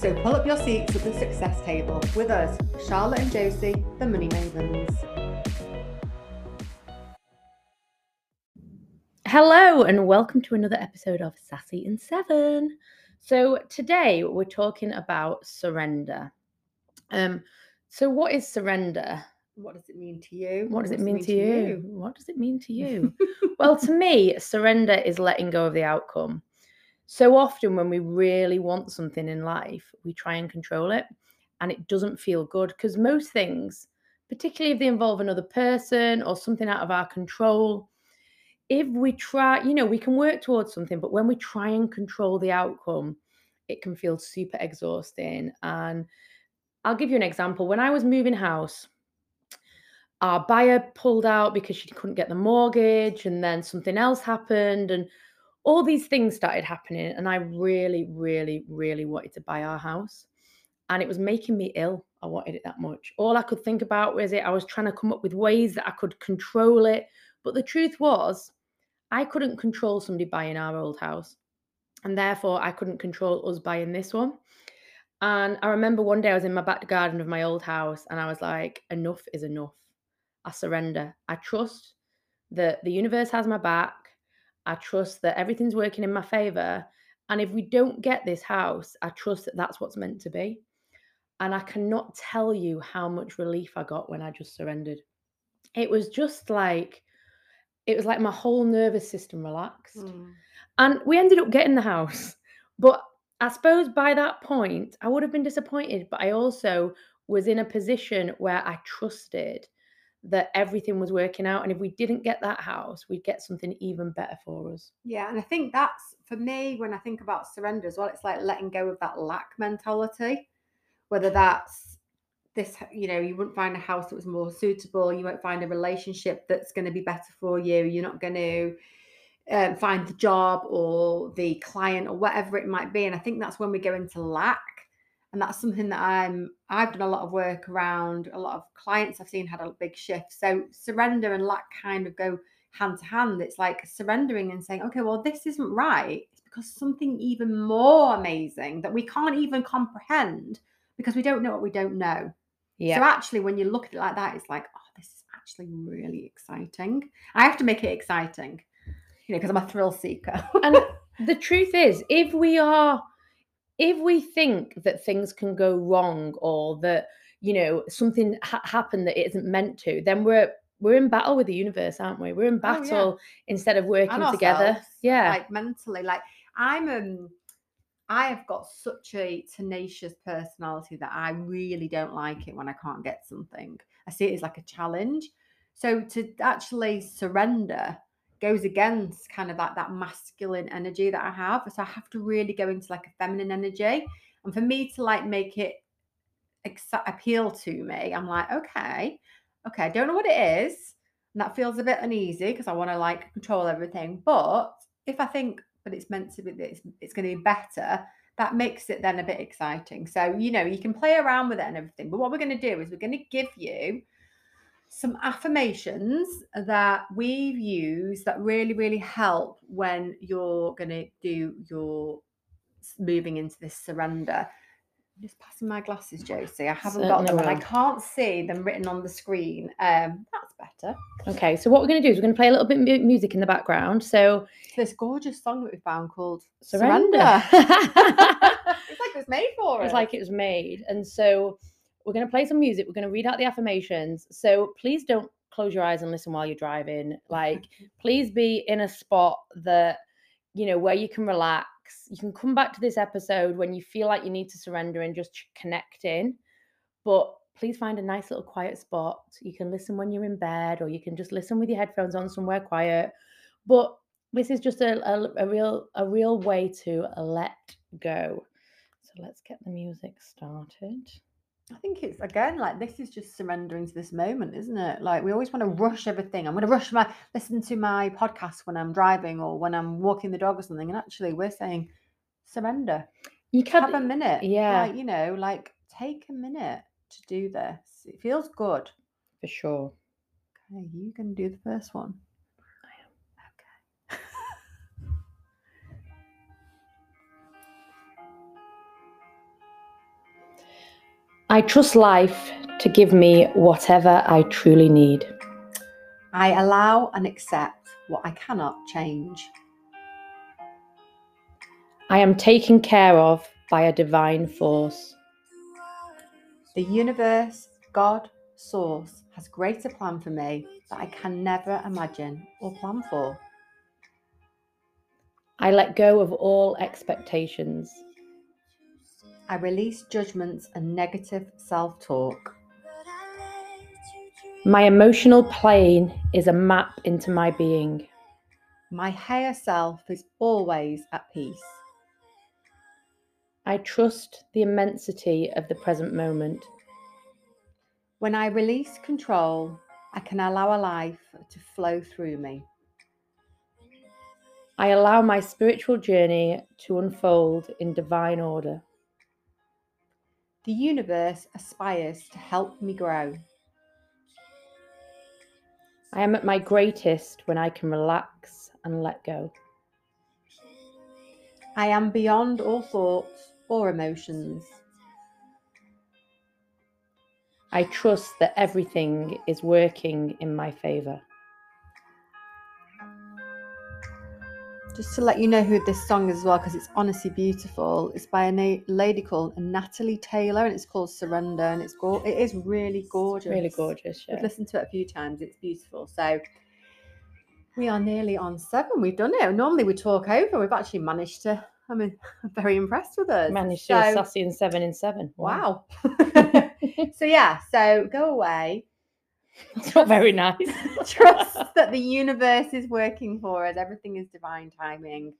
So pull up your seats at the success table with us, Charlotte and Josie, the Money Mavens. Hello, and welcome to another episode of Sassy in Seven. So, today we're talking about surrender. Um, so, what is surrender? What does it mean to you? What does it mean, to, you? What does it mean to you? well, to me, surrender is letting go of the outcome. So often, when we really want something in life, we try and control it, and it doesn't feel good because most things, particularly if they involve another person or something out of our control, if we try, you know, we can work towards something, but when we try and control the outcome, it can feel super exhausting. And I'll give you an example. When I was moving house, our buyer pulled out because she couldn't get the mortgage, and then something else happened. And all these things started happening and i really really really wanted to buy our house and it was making me ill. I wanted it that much. All i could think about was it. I was trying to come up with ways that i could control it but the truth was i couldn't control somebody buying our old house and therefore i couldn't control us buying this one. And i remember one day i was in my back garden of my old house and i was like enough is enough. I surrender. I trust that the universe has my back I trust that everything's working in my favor. And if we don't get this house, I trust that that's what's meant to be. And I cannot tell you how much relief I got when I just surrendered. It was just like, it was like my whole nervous system relaxed. Mm. And we ended up getting the house. But I suppose by that point, I would have been disappointed. But I also was in a position where I trusted that everything was working out. And if we didn't get that house, we'd get something even better for us. Yeah. And I think that's for me, when I think about surrender as well, it's like letting go of that lack mentality, whether that's this, you know, you wouldn't find a house that was more suitable, you won't find a relationship that's going to be better for you, you're not going to. Um, find the job or the client or whatever it might be and i think that's when we go into lack and that's something that I'm I've done a lot of work around. A lot of clients I've seen had a big shift. So surrender and lack kind of go hand to hand. It's like surrendering and saying, okay, well, this isn't right. It's because something even more amazing that we can't even comprehend because we don't know what we don't know. Yeah. So actually, when you look at it like that, it's like, oh, this is actually really exciting. I have to make it exciting, you know, because I'm a thrill seeker. and the truth is, if we are if we think that things can go wrong or that you know something ha- happened that it isn't meant to then we're we're in battle with the universe aren't we? We're in battle oh, yeah. instead of working together. yeah. like mentally like i'm um i have got such a tenacious personality that i really don't like it when i can't get something. I see it as like a challenge. So to actually surrender goes against kind of like that masculine energy that I have. So I have to really go into like a feminine energy. And for me to like make it ex- appeal to me, I'm like, okay, okay, I don't know what it is. And that feels a bit uneasy because I want to like control everything. But if I think, but it's meant to be, it's, it's going to be better, that makes it then a bit exciting. So, you know, you can play around with it and everything. But what we're going to do is we're going to give you some affirmations that we've used that really, really help when you're going to do your moving into this surrender. I'm just passing my glasses, Josie. I haven't Certainly got them and I can't see them written on the screen. Um, that's better. Okay, so what we're going to do is we're going to play a little bit of music in the background. So this gorgeous song that we found called Surrender. Surrender. it's like it was made for it. It's like it was made, and so we're going to play some music. We're going to read out the affirmations. So please don't close your eyes and listen while you're driving. Like, please be in a spot that, you know, where you can relax. You can come back to this episode when you feel like you need to surrender and just connect in. But please find a nice little quiet spot. You can listen when you're in bed or you can just listen with your headphones on somewhere quiet. But this is just a, a, a real a real way to let go. So let's get the music started. I think it's again like this is just surrendering to this moment, isn't it? Like we always want to rush everything. I'm going to rush my listen to my podcast when I'm driving or when I'm walking the dog or something. And actually, we're saying surrender. You can Have a minute. yeah. Like, you know, like take a minute to do this. It feels good. for sure. Okay, you can do the first one. I trust life to give me whatever I truly need. I allow and accept what I cannot change. I am taken care of by a divine force. The universe, God, Source has greater plan for me that I can never imagine or plan for. I let go of all expectations. I release judgments and negative self talk. My emotional plane is a map into my being. My higher self is always at peace. I trust the immensity of the present moment. When I release control, I can allow a life to flow through me. I allow my spiritual journey to unfold in divine order. The universe aspires to help me grow. I am at my greatest when I can relax and let go. I am beyond all thoughts or emotions. I trust that everything is working in my favour. Just to let you know who this song is as well, because it's honestly beautiful. It's by a na- lady called Natalie Taylor, and it's called Surrender, and it's go- it is really gorgeous. Really gorgeous. Yeah. I've listened to it a few times. It's beautiful. So we are nearly on seven. We've done it. Normally we talk over. We've actually managed to. I mean, I'm very impressed with us. Managed to do a sassy and seven in seven. Wow. so yeah. So go away. That's not very nice. Trust that the universe is working for us. Everything is divine timing.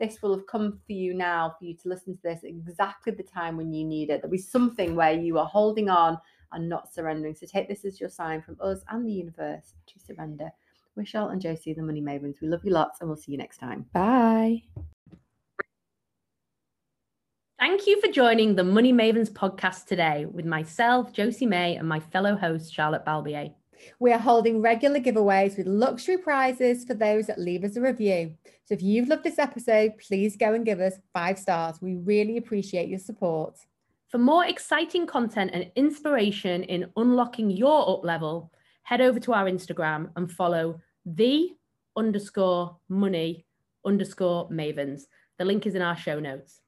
This will have come for you now for you to listen to this exactly the time when you need it. There'll be something where you are holding on and not surrendering. So take this as your sign from us and the universe to surrender. We're Charlotte and Josie, the Money Mavens. We love you lots and we'll see you next time. Bye. Thank you for joining the Money Mavens podcast today with myself, Josie May, and my fellow host, Charlotte Balbier. We are holding regular giveaways with luxury prizes for those that leave us a review. So if you've loved this episode, please go and give us five stars. We really appreciate your support. For more exciting content and inspiration in unlocking your up level, head over to our Instagram and follow the underscore money underscore mavens. The link is in our show notes.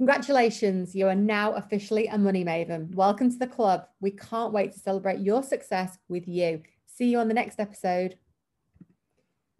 Congratulations, you are now officially a money maven. Welcome to the club. We can't wait to celebrate your success with you. See you on the next episode.